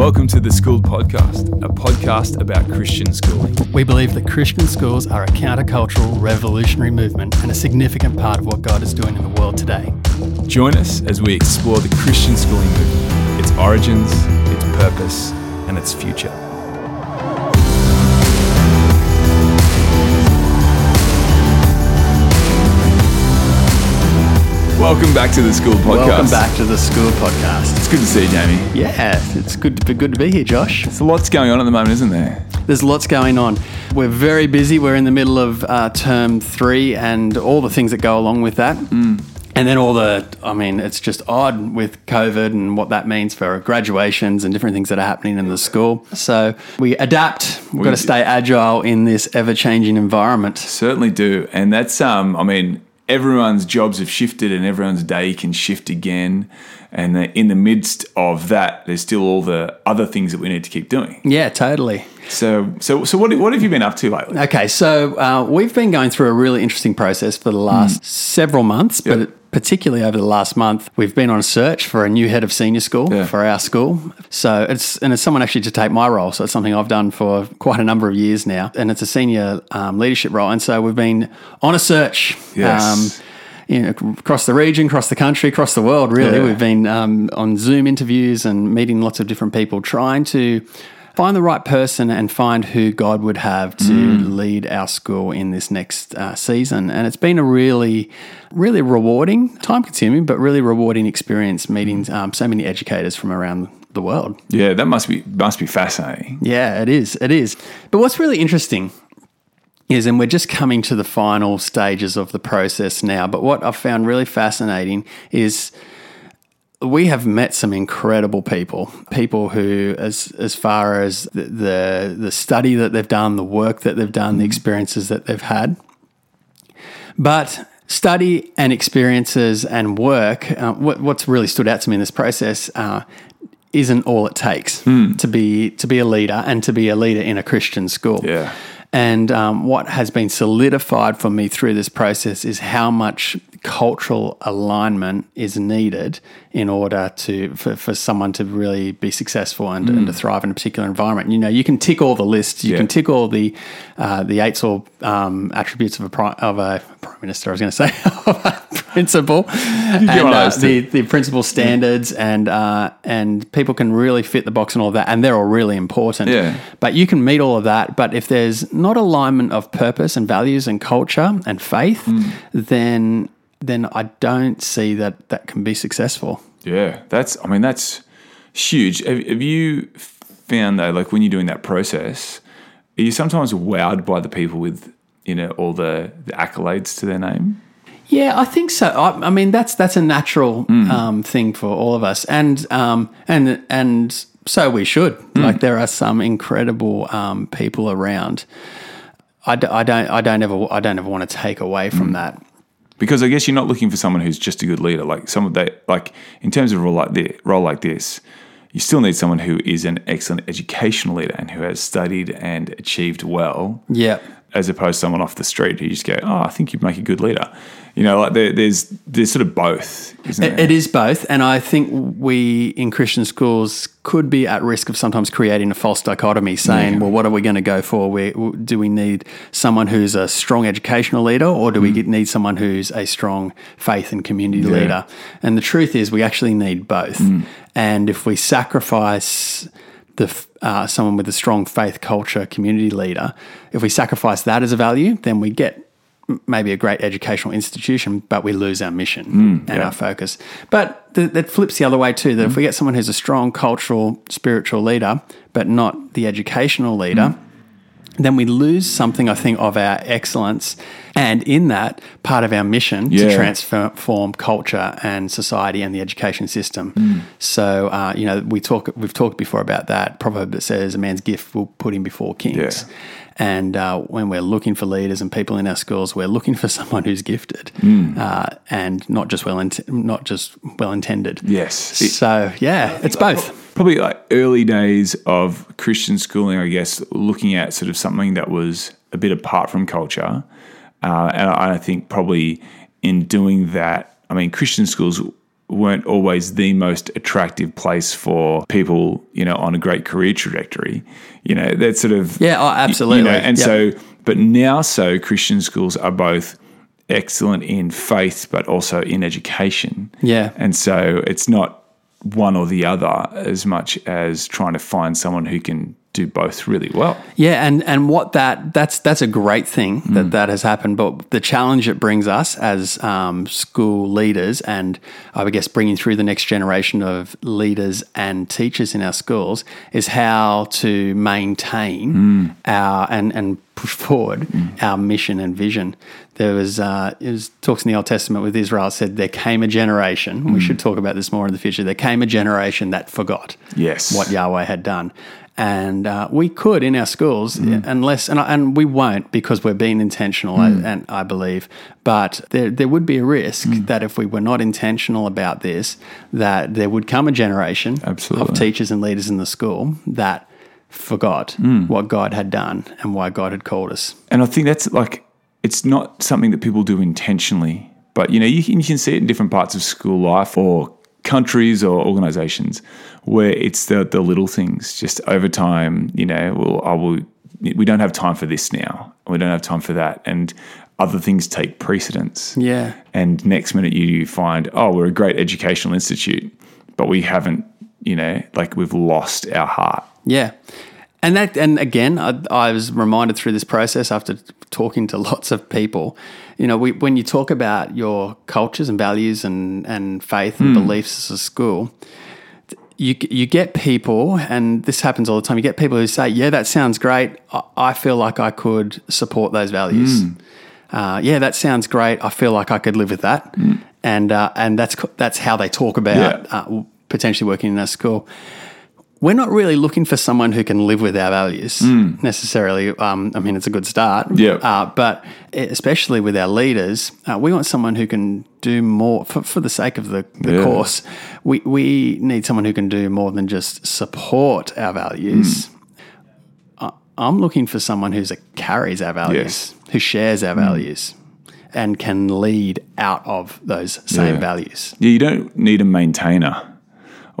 Welcome to the Schooled Podcast, a podcast about Christian schooling. We believe that Christian schools are a countercultural, revolutionary movement and a significant part of what God is doing in the world today. Join us as we explore the Christian schooling movement, its origins, its purpose, and its future. Welcome back to the Schooled Podcast. Welcome back to the Schooled Podcast. It's good to see you, Jamie. Yeah, it's good to be good to be here, Josh. There's lots going on at the moment, isn't there? There's lots going on. We're very busy. We're in the middle of uh, term three and all the things that go along with that. Mm. And then all the, I mean, it's just odd with COVID and what that means for graduations and different things that are happening in the school. So we adapt. We've got to stay agile in this ever changing environment. Certainly do. And that's, um, I mean, everyone's jobs have shifted and everyone's day can shift again. And in the midst of that, there's still all the other things that we need to keep doing. Yeah, totally. So, so, so what, what have you been up to lately? Okay, so uh, we've been going through a really interesting process for the last several months, Yep. but particularly over the last month, we've been on a search for a new head of senior school Yeah. for our school. So it's and it's someone actually to take my role. So it's something I've done for quite a number of years now, and it's a senior um, leadership role. And so we've been on a search. Yes. Um, you know, across the region, across the country, across the world, really. Yeah. We've been um, on Zoom interviews and meeting lots of different people, trying to find the right person and find who God would have to Mm. lead our school in this next uh, season. And it's been a really, really rewarding, time consuming, but really rewarding experience meeting um, so many educators from around the world. Yeah, that must be must be fascinating. Yeah, it is. It is. But what's really interesting is, and we're just coming to the final stages of the process now, but what I've found really fascinating is we have met some incredible people, people who, as as far as the the, the study that they've done, the work that they've done, the experiences that they've had, but study and experiences and work, uh, what, what's really stood out to me in this process uh, isn't all it takes to be to be a leader and to be a leader in a Christian school. Yeah. And um, what has been solidified for me through this process is how much cultural alignment is needed in order to for, for someone to really be successful and, and to thrive in a particular environment. You know, you can tick all the lists, you Yeah. can tick all the uh, the eight or um, attributes of a prime, of a prime minister. I was going to say of a principal, and uh, the the principal standards, and uh, and people can really fit the box and all of that, and they're all really important. Yeah. But you can meet all of that. But if there's not alignment of purpose and values and culture and faith, Mm. then then I don't see that that can be successful. Yeah, that's. I mean, that's huge. Have, have you found though, like when you're doing that process, are you sometimes wowed by the people with you know all the, the accolades to their name? Yeah, I think so. I, I mean, that's that's a natural Mm. um, thing for all of us, and um, and and so we should. Mm. Like there are some incredible um, people around. I, d- I don't I don't ever I don't ever want to take away Mm. from that. Because I guess you're not looking for someone who's just a good leader. Like someone that, like in terms of a role like this, role like this, you still need someone who is an excellent educational leader and who has studied and achieved well. Yeah. as opposed to someone off the street who you just go, oh, I think you'd make a good leader. You know, like there, there's there's sort of both, isn't It, there? it is both, and I think we in Christian schools could be at risk of sometimes creating a false dichotomy, saying, Yeah. "Well, what are we going to go for? We, do we need someone who's a strong educational leader, or do we get, need someone who's a strong faith and community leader?" And the truth is, we actually need both. And if we sacrifice the uh, someone with a strong faith culture community leader, if we sacrifice that as a value, then we get maybe a great educational institution, but we lose our mission hmm, and yeah. our focus. But th- that flips the other way too. That if hmm. we get someone who's a strong cultural, spiritual leader, but not the educational leader, hmm. then we lose something, I think, of our excellence. And in that, part of our mission Yeah. to transform culture and society and the education system. So, uh, you know, we talk, we've talked before about that proverb that says, "A man's gift will put him before kings." Yeah. And uh, when we're looking for leaders and people in our schools, we're looking for someone who's gifted uh, and not just well, int- not just well intended. yes. So yeah, it's both. probably like early days of Christian schooling, I guess, looking at sort of something that was a bit apart from culture. Uh, and I think probably in doing that, I mean, Christian schools weren't always the most attractive place for people, you know, on a great career trajectory. You know, that sort of Yeah, oh, absolutely. You know, and Yep. so, but now, so Christian schools are both excellent in faith, but also in education. Yeah. and so it's not one or the other as much as trying to find someone who can do both really well. Yeah, and and what that that's that's a great thing that Mm. that has happened. But the challenge it brings us as um, school leaders, and I would guess bringing through the next generation of leaders and teachers in our schools, is how to maintain Mm. our and and push forward our mission and vision. There was uh, it was talks in the Old Testament with Israel said there came a generation. Mm. We should talk about this more in the future. There came a generation that forgot Yes. what Yahweh had done. And uh, we could in our schools, Mm. unless, and, and we won't because we're being intentional, Mm. and I believe. But there, there would be a risk that if we were not intentional about this, that there would come a generation Absolutely. of teachers and leaders in the school that forgot Mm. what God had done and why God had called us. And I think that's like, it's not something that people do intentionally, but you know, you can, you can see it in different parts of school life or countries or organizations where it's the, the little things just over time, you know, well, I will, we don't have time for this now. We don't have time for that. And other things take precedence. Yeah. And next minute you, you find, oh, we're a great educational institute, but we haven't, you know, like we've lost our heart. Yeah. And that, and again, I, I was reminded through this process after talking to lots of people. You know, we, when you talk about your cultures and values and, and faith and beliefs as a school, you you get people, and this happens all the time. You get people who say, "Yeah, that sounds great. I, I feel like I could support those values. Uh, yeah, that sounds great. I feel like I could live with that." And uh, and that's that's how they talk about Yeah. uh, potentially working in a school we're not really looking for someone who can live with our values necessarily. Um, I mean, it's a good start. Yeah. Uh, but especially with our leaders, uh, we want someone who can do more for, for the sake of the, the Yeah. course. We, we need someone who can do more than just support our values. I, I'm looking for someone who carries our values, Yes. who shares our values, and can lead out of those same Yeah. values. Yeah, you don't need a maintainer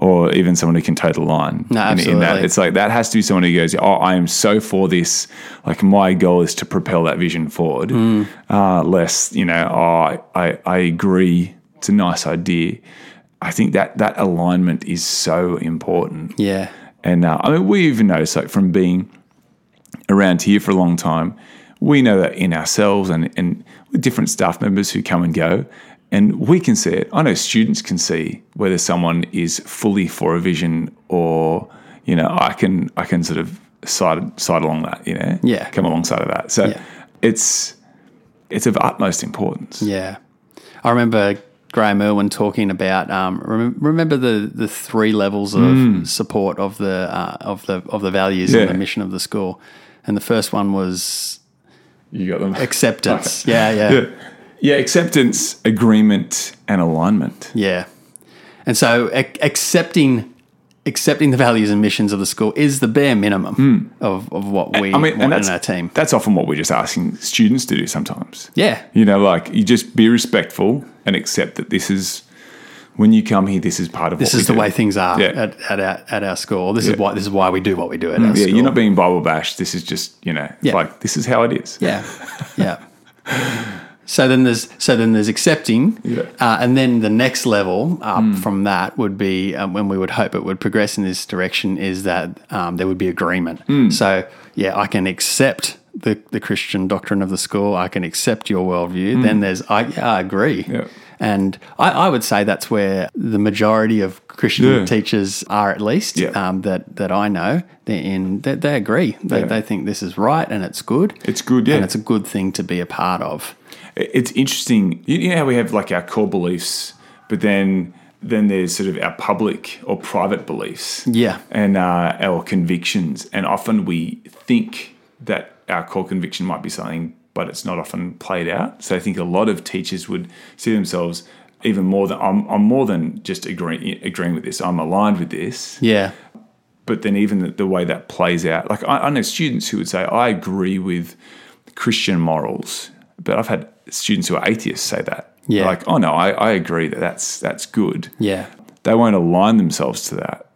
or even someone who can toe the line. No, in- in that. absolutely. It's like that has to be someone who goes, Oh, I am so for this. Like my goal is to propel that vision forward. Hmm. Uh, less, you know, oh, I, I agree. It's a nice idea. I think that that alignment is so important. Yeah. And uh, I mean, we even notice, like, from being around here for a long time, we know that in ourselves and, and with different staff members who come and go, and we can see it. I know students can see whether someone is fully for a vision or, you know, I can I can sort of side side along that, you know, Yeah. come alongside of that. So Yeah. it's it's of utmost importance. Yeah, I remember Graham Irwin talking about. Um, rem- remember the the three levels of support of the uh, of the of the values Yeah. and the mission of the school, and the first one was You got them. acceptance. yeah, yeah, Yeah. Yeah, acceptance, agreement, and alignment. yeah. And so ac- accepting accepting the values and missions of the school is the bare minimum hmm. of, of what we. I mean, want in our team. That's often what we're just asking students to do sometimes. Yeah, You know, like you just be respectful and accept that this is when you come here. This is part of this is the do. way things are Yeah. at, at, our, at our school. This Yeah. is why this is why we do what we do at hmm. our Yeah, school. Yeah, you're not being Bible bashed. This is just you know, Yeah. like this is how it is. Yeah, yeah. So then there's so then there's accepting, Yeah. uh, and then the next level up from that would be um, when we would hope it would progress in this direction is that um, there would be agreement. So yeah, I can accept the the Christian doctrine of the school. I can accept your worldview. Then there's I yeah, I agree. Yeah. And I, I would say that's where the majority of Christian Yeah. teachers are, at least Yeah. um, that that I know. They're in they, they agree. They, Yeah. they think this is right and it's good. It's good, yeah. and it's a good thing to be a part of. It's interesting. You know how we have like our core beliefs, but then then there's sort of our public or private beliefs. Yeah. and uh, our convictions. And often we think that our core conviction might be something, but it's not often played out. So I think a lot of teachers would see themselves even more than I'm, I'm more than just agreeing agreeing with this. I'm aligned with this. Yeah, But then even the, the way that plays out, like I, I know students who would say, I agree with Christian morals, but I've had students who are atheists say that. Yeah. Like, oh no, I, I agree that that's that's good. Yeah. They won't align themselves to that.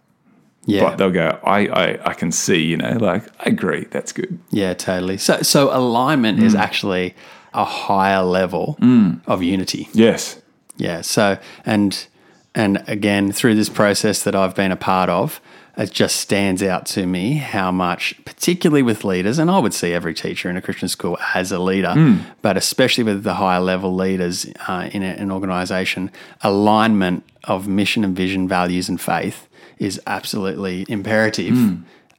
Yeah. But they'll go, I, I, I can see, you know, like I agree, that's good. Yeah, totally. So so alignment Mm. is actually a higher level of unity. Yes. Yeah. So and and again through this process that I've been a part of, it just stands out to me how much, particularly with leaders, and I would see every teacher in a Christian school as a leader, Hmm. but especially with the higher level leaders uh, in a, an organisation, alignment of mission and vision, values and faith is absolutely imperative. Hmm.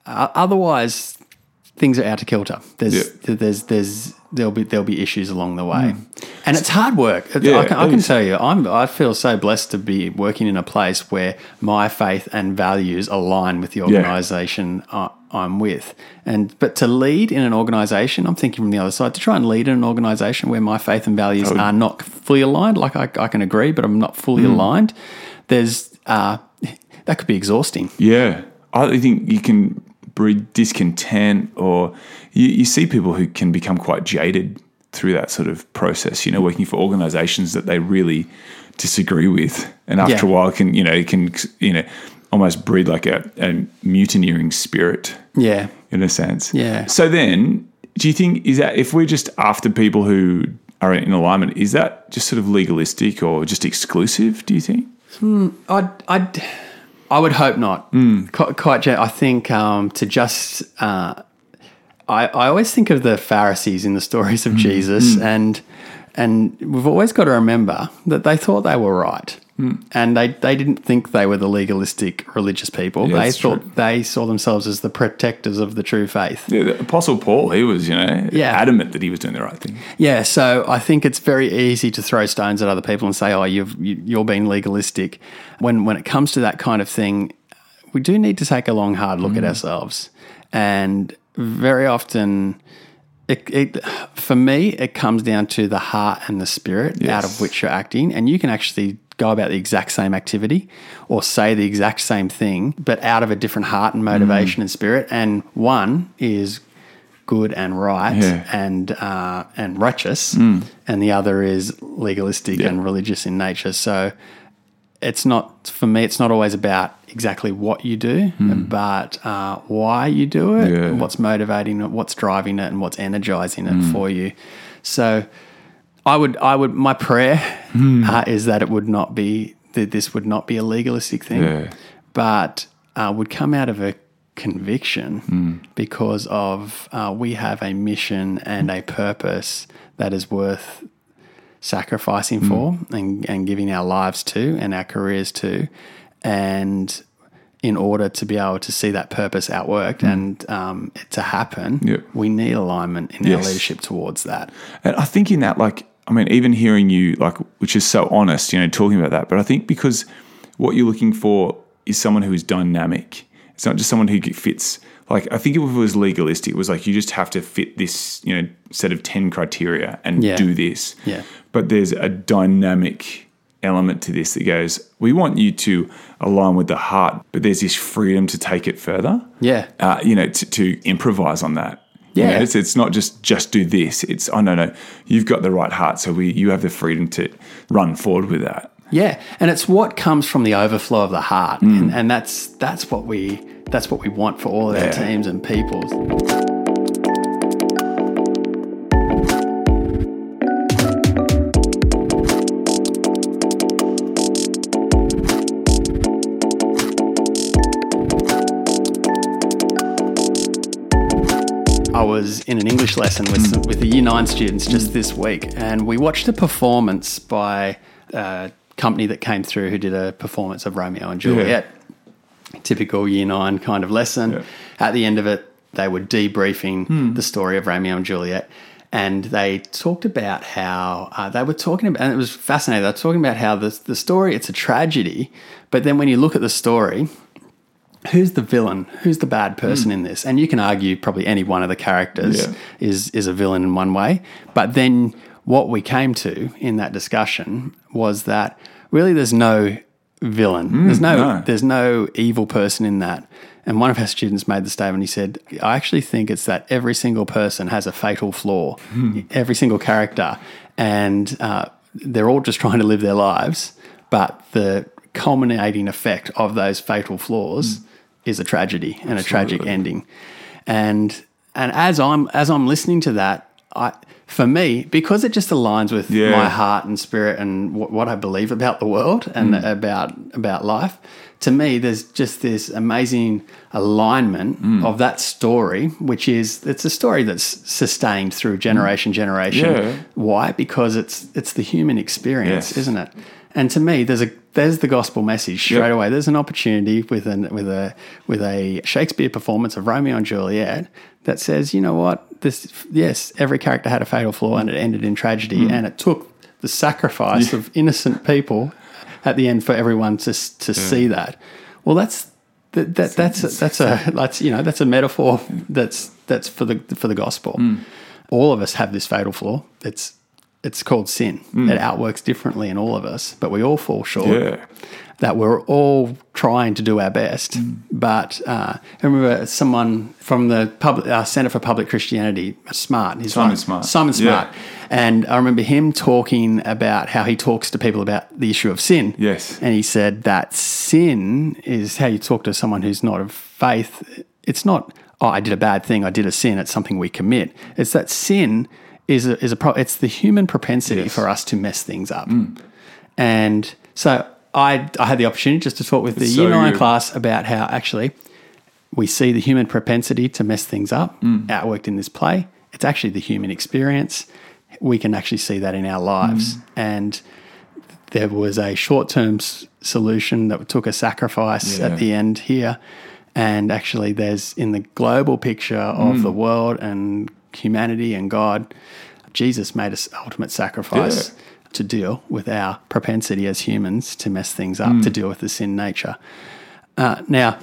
Uh, otherwise, things are out of kilter. There's Yeah. there's there's there'll be there'll be issues along the way, and it's hard work. Yeah, I can, I can tell you, I'm I feel so blessed to be working in a place where my faith and values align with the organisation I, I'm with, and but to lead in an organisation, I'm thinking from the other side to try and lead in an organisation where my faith and values Oh. are not fully aligned. Like I, I can agree, but I'm not fully Hmm. aligned. There's uh, that could be exhausting. Yeah. I think you can breed discontent or you, you see people who can become quite jaded through that sort of process, you know, working for organizations that they really disagree with. And after Yeah. a while can, you know, it can, you know, almost breed like a, a mutineering spirit Yeah, in a sense. Yeah. So then, do you think is that if we're just after people who are in alignment, is that just sort of legalistic or just exclusive? Do you think? Hmm, I'd, I'd, I would hope not. Quite, quite I think um, to just, uh, I, I always think of the Pharisees in the stories of Jesus, and and we've always got to remember that they thought they were right, and they, they didn't think they were the legalistic religious people. Yeah, they thought true. they saw themselves as the protectors of the true faith. Yeah, the Apostle Paul, he was, you know, Yeah. adamant that he was doing the right thing. Yeah, so I think it's very easy to throw stones at other people and say, "Oh, you've you, you're being legalistic." When when it comes to that kind of thing, we do need to take a long, hard look at mm. ourselves, and very often. It, it, for me, it comes down to the heart and the spirit out of which you're acting, and you can actually go about the exact same activity or say the exact same thing, but out of a different heart and motivation and spirit. And one is good and right Yeah. and uh, and righteous, and the other is legalistic and religious in nature. So it's not for me. It's not always about exactly what you do, but uh, why you do it, Yeah. what's motivating it, what's driving it, and what's energizing it for you. So I would, I would, my prayer uh, is that it would not be that this would not be a legalistic thing, Yeah. but uh, would come out of a conviction because of uh, we have a mission and a purpose that is worth sacrificing for and, and giving our lives to and our careers to, and in order to be able to see that purpose outworked and um, it to happen, Yep. we need alignment in our leadership towards that. And I think in that, like, I mean, even hearing you, like, which is so honest, you know, talking about that, but I think because what you're looking for is someone who is dynamic. It's not just someone who fits. Like, I think if it was legalistic, it was like you just have to fit this, you know, set of 10 criteria and Yeah. do this. Yeah. But there's a dynamic element to this that goes, we want you to align with the heart, but there's this freedom to take it further Yeah. uh, you know, to, to improvise on that. You Yeah. know, it's, it's not just just do this. It's oh no no, you've got the right heart, so we you have the freedom to run forward with that. Yeah, and it's what comes from the overflow of the heart, mm. and, and that's that's what we that's what we want for all of our teams and peoples. In an English lesson with some, with the Year Nine students just this week, and we watched a performance by a company that came through who did a performance of Romeo and Juliet. Typical Year Nine kind of lesson. Yeah. At the end of it, they were debriefing the story of Romeo and Juliet, and they talked about how uh, they were talking about, and it was fascinating. They were talking about how the the story it's a tragedy, but then when you look at the story, who's the villain? Who's the bad person hmm. in this? And you can argue probably any one of the characters Yeah. is is a villain in one way. But then what we came to in that discussion was that really there's no villain. Hmm, there's no, no. there's no evil person in that. And one of our students made the statement. He said, "I actually think it's that every single person has a fatal flaw, hmm. every single character, and uh, they're all just trying to live their lives, but the culminating effect of those fatal flaws is a tragedy and a tragic ending. And and as I'm as I'm listening to that, I for me because it just aligns with Yeah. my heart and spirit and what, what I believe about the world and Mm. about about life. To me, there's just this amazing alignment Mm. of that story, which is it's a story that's sustained through generation generation. Yeah. Why? Because it's it's the human experience, Yes. isn't it? And to me, there's a there's the gospel message straight Yep. away. There's an opportunity with an with a with a Shakespeare performance of Romeo and Juliet that says, you know what, this yes, every character had a fatal flaw and it ended in tragedy, hmm. and it took the sacrifice of innocent people at the end for everyone to to see that. Well, that's that, that that's a, that's a that's you know that's a metaphor that's that's for the for the gospel. Hmm. All of us have this fatal flaw. It's it's called sin. It outworks differently in all of us, but we all fall short. Yeah. That we're all trying to do our best, but uh, I remember someone from the public, uh, Center for Public Christianity, Smart. He's Simon like- Smart. Simon Yeah. Smart, and I remember him talking about how he talks to people about the issue of sin. Yes. And he said that sin is how you talk to someone who's not of faith. It's not, oh, I did a bad thing, I did a sin. It's something we commit. It's that sin is a, is a pro- it's the human propensity Yes. for us to mess things up. And so I, I had the opportunity just to talk with the so Year 9 good. class about how actually we see the human propensity to mess things up Mm. outworked in this play. It's actually the human experience. We can actually see that in our lives. Mm. And there was a short term s- solution that took a sacrifice Yeah. at the end here. And actually, there's in the global picture Mm. of the world and humanity and God, Jesus made us ultimate sacrifice Yeah. to deal with our propensity as humans to mess things Mm. up, to deal with the sin nature. Uh, now,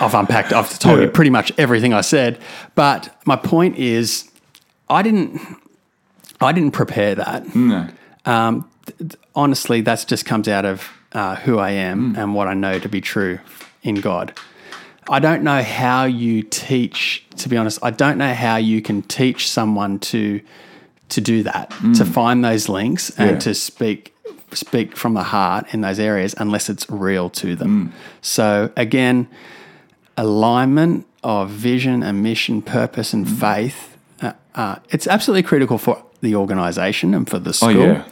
I've unpacked, I've told you pretty much everything I said, but my point is, I didn't, I didn't prepare that. No. Um, th- th- honestly, that just comes out of uh, who I am and what I know to be true in God. I don't know how you teach. To be honest, I don't know how you can teach someone to to do that, to find those links and Yeah. to speak speak from the heart in those areas, unless it's real to them. So again, alignment of vision and mission, purpose and faith. Uh, uh, it's absolutely critical for the organisation and for the Oh, school, yeah.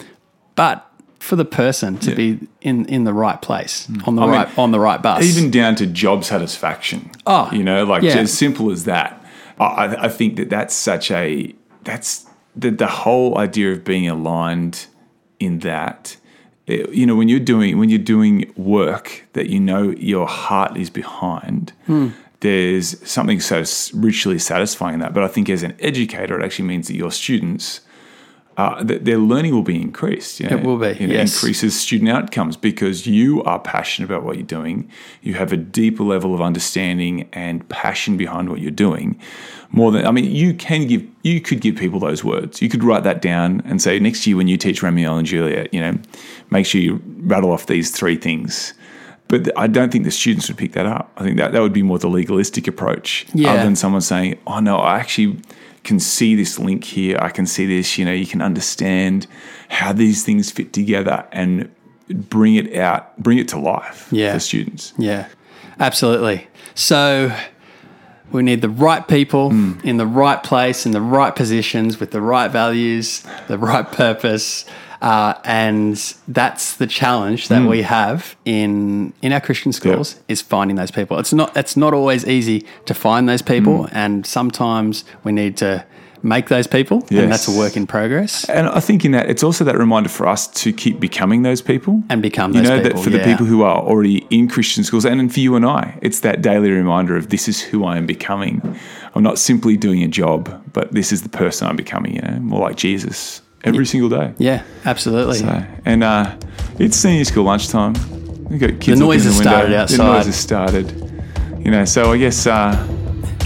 but for the person to Yeah. be in, in the right place on the I mean, right on the right bus. Even down to job satisfaction. Oh, you know, like yeah. as simple as that. I- I, think that that's such a that's the the whole idea of being aligned in that. eh, You know, when you're doing when you're doing work that you know your heart is behind, Hmm. there's something so richly satisfying in that. But I think as an educator, it actually means that your students uh, that their learning will be increased. You know? It will be, You know, yes. increases student outcomes because you are passionate about what you're doing. You have a deeper level of understanding and passion behind what you're doing. More than I mean, you can give you could give people those words. You could write that down and say next year when you teach Romeo and Juliet, you know, make sure you rattle off these three things. But I don't think the students would pick that up. I think that that would be more the legalistic approach, Yeah. other than someone saying, "Oh no, I actually can see this link here. I can see this. You know, you can understand how these things fit together and bring it out, bring it to life Yeah. for students." Yeah, absolutely. So we need the right people Hmm. in the right place, in the right positions, with the right values, the right purpose. Uh, and that's the challenge that we have in in our Christian schools is finding those people. It's not it's not always easy to find those people, Hmm. and sometimes we need to make those people, and that's a work in progress. And I think in that it's also that reminder for us to keep becoming those people And become you know people, that for the people who are already in Christian schools, and for you and I, it's that daily reminder of this is who I am becoming. I'm not simply doing a job, but this is the person I'm becoming. You know, more like Jesus every single day. Yeah, absolutely. So, and uh, it's senior school lunchtime. We got kids The noise has window. started The outside. noise has started. You know, so I guess uh,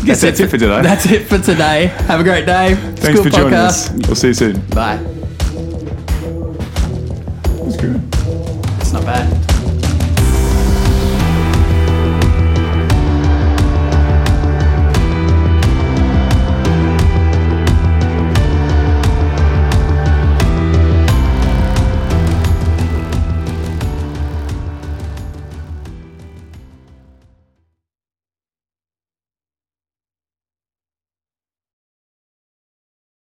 That's, it for today. That's it for today. Have a great day. Thanks School for joining podcast. us. We'll see you soon. Bye. That's good. It's not bad.